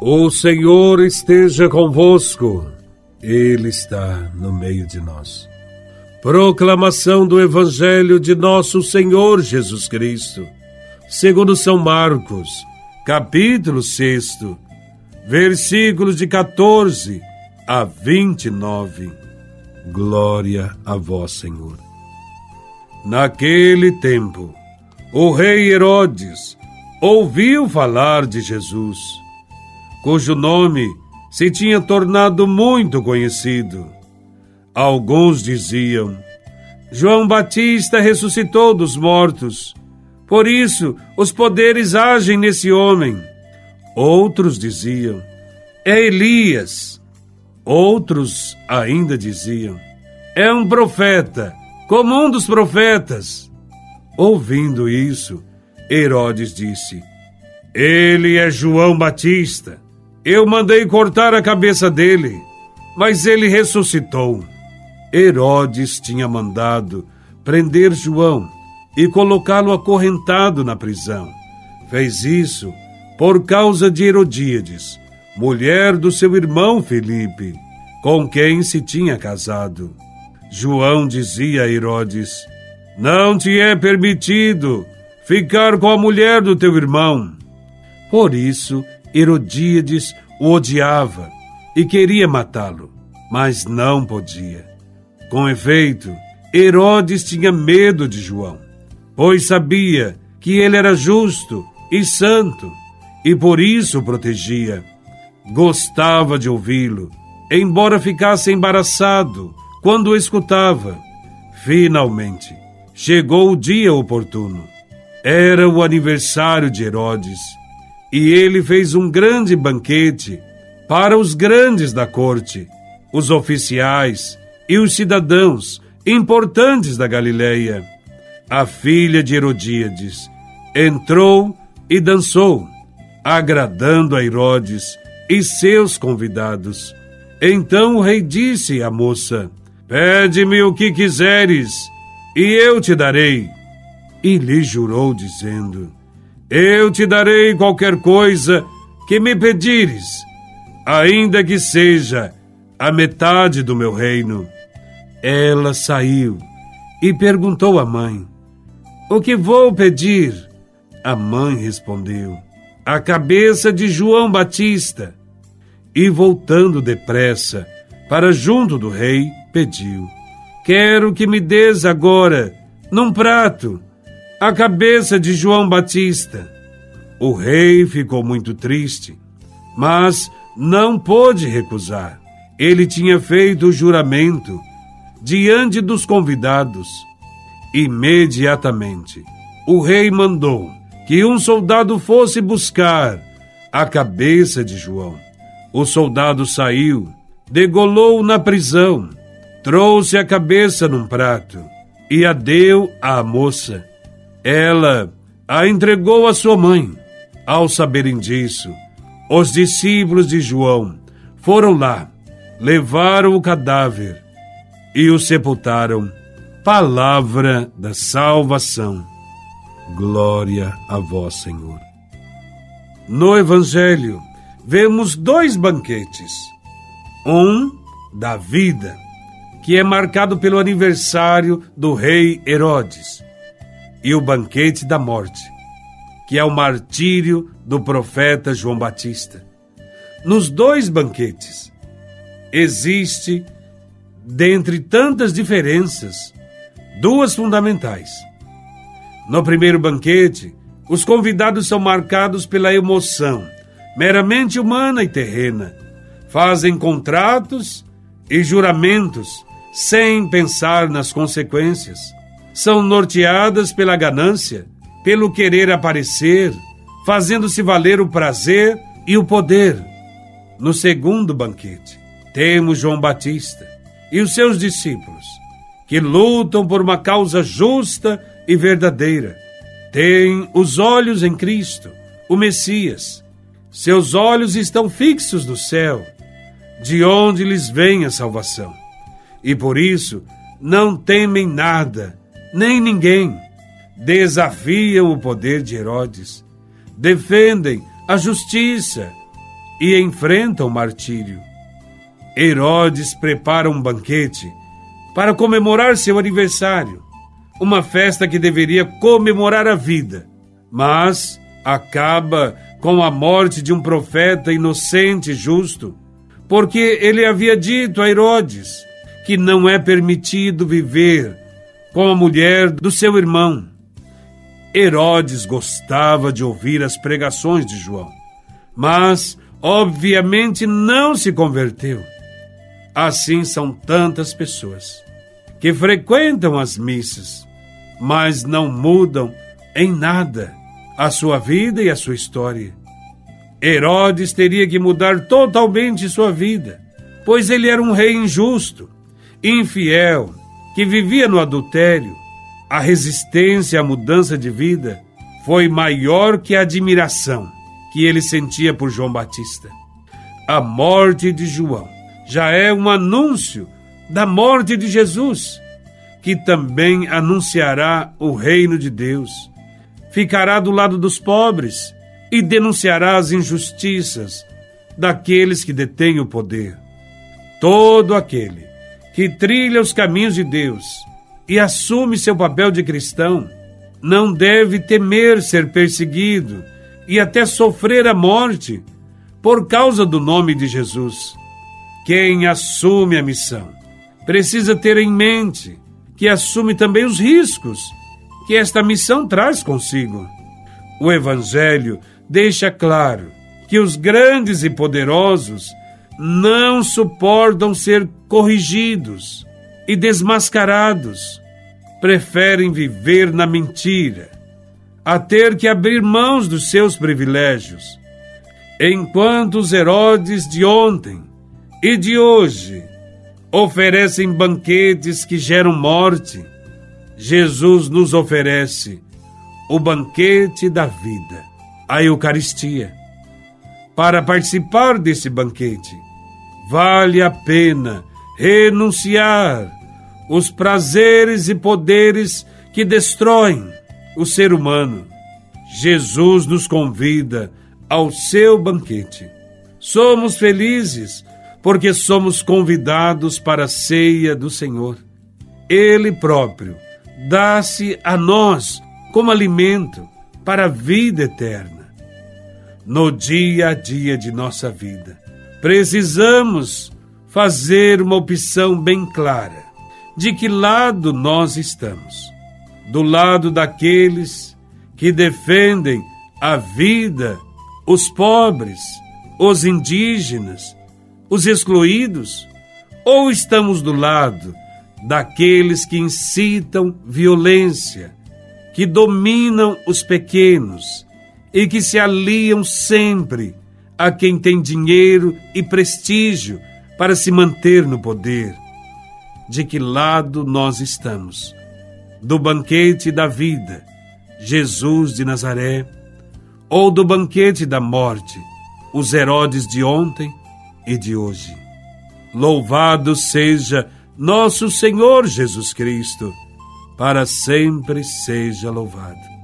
O Senhor esteja convosco, Ele está no meio de nós. Proclamação do Evangelho de Nosso Senhor Jesus Cristo, segundo São Marcos, capítulo 6, versículos de 14 a 29. Glória a Vós, Senhor. Naquele tempo, o rei Herodes ouviu falar de Jesus cujo nome se tinha tornado muito conhecido. Alguns diziam: João Batista ressuscitou dos mortos, por isso os poderes agem nesse homem. Outros diziam: É Elias. Outros ainda diziam: É um profeta, como um dos profetas. Ouvindo isso, Herodes disse: Ele é João Batista. Eu mandei cortar a cabeça dele, mas ele ressuscitou. Herodes tinha mandado prender João e colocá-lo acorrentado na prisão. Fez isso por causa de Herodíades, mulher do seu irmão Felipe, com quem se tinha casado. João dizia a Herodes: Não te é permitido ficar com a mulher do teu irmão. Por isso, Herodíades o odiava e queria matá-lo, mas não podia. Com efeito, Herodes tinha medo de João, pois sabia que ele era justo e santo e por isso o protegia. Gostava de ouvi-lo, embora ficasse embaraçado quando o escutava. Finalmente, chegou o dia oportuno. Era o aniversário de Herodes e ele fez um grande banquete para os grandes da corte, os oficiais e os cidadãos importantes da Galileia. A filha de Herodíades entrou e dançou, agradando a Herodes e seus convidados. Então o rei disse à moça: Pede-me o que quiseres, e eu te darei. E lhe jurou, dizendo: eu te darei qualquer coisa que me pedires, ainda que seja a metade do meu reino. Ela saiu e perguntou à mãe: O que vou pedir? A mãe respondeu: A cabeça de João Batista. E voltando depressa para junto do rei, pediu: Quero que me des agora, num prato, a cabeça de João Batista. O rei ficou muito triste, mas não pôde recusar. Ele tinha feito o juramento diante dos convidados. Imediatamente, o rei mandou que um soldado fosse buscar a cabeça de João. O soldado saiu, degolou na prisão, trouxe a cabeça num prato e a deu à moça. Ela a entregou à sua mãe. Ao saberem disso, os discípulos de João foram lá, levaram o cadáver e o sepultaram. Palavra da salvação. Glória a vós, Senhor. No Evangelho, vemos dois banquetes. Um da vida, que é marcado pelo aniversário do rei Herodes e o banquete da morte, que é o martírio do profeta João Batista. Nos dois banquetes existe, dentre tantas diferenças, duas fundamentais. No primeiro banquete, os convidados são marcados pela emoção, meramente humana e terrena. Fazem contratos e juramentos sem pensar nas consequências são norteadas pela ganância, pelo querer aparecer, fazendo-se valer o prazer e o poder. No segundo banquete, temos João Batista e os seus discípulos, que lutam por uma causa justa e verdadeira. Têm os olhos em Cristo, o Messias. Seus olhos estão fixos no céu, de onde lhes vem a salvação. E por isso não temem nada nem ninguém. Desafiam o poder de Herodes, defendem a justiça, e enfrenta o martírio. Herodes prepara um banquete para comemorar seu aniversário, uma festa que deveria comemorar a vida, mas acaba com a morte de um profeta inocente e justo, porque ele havia dito a Herodes que não é permitido viver com a mulher do seu irmão. Herodes gostava de ouvir as pregações de João, mas obviamente não se converteu. Assim são tantas pessoas que frequentam as missas, mas não mudam em nada a sua vida e a sua história. Herodes teria que mudar totalmente sua vida, pois ele era um rei injusto, infiel, que vivia no adultério. A resistência à mudança de vida foi maior que a admiração que ele sentia por João Batista. A morte de João já é um anúncio da morte de Jesus, que também anunciará o reino de Deus. Ficará do lado dos pobres e denunciará as injustiças daqueles que detêm o poder. Todo aquele que trilha os caminhos de Deus e assume seu papel de cristão não deve temer ser perseguido e até sofrer a morte por causa do nome de Jesus. Quem assume a missão precisa ter em mente que assume também os riscos que esta missão traz consigo. O Evangelho deixa claro que os grandes e poderosos não suportam ser corrigidos e desmascarados, preferem viver na mentira, a ter que abrir mãos dos seus privilégios. Enquanto os Herodes de ontem e de hoje oferecem banquetes que geram morte, Jesus nos oferece o banquete da vida, a Eucaristia. Para participar desse banquete, vale a pena renunciar os prazeres e poderes que destroem o ser humano. Jesus nos convida ao seu banquete. Somos felizes porque somos convidados para a ceia do Senhor. Ele próprio dá-se a nós como alimento para a vida eterna. No dia a dia de nossa vida, precisamos fazer uma opção bem clara de que lado nós estamos. Do lado daqueles que defendem a vida, os pobres, os indígenas, os excluídos? Ou estamos do lado daqueles que incitam violência, que dominam os pequenos e que se aliam sempre a quem tem dinheiro e prestígio para se manter no poder? De que lado nós estamos? Do banquete da vida, Jesus de Nazaré, ou do banquete da morte, os Herodes de ontem? e de hoje. Louvado seja nosso Senhor Jesus Cristo, para sempre seja louvado.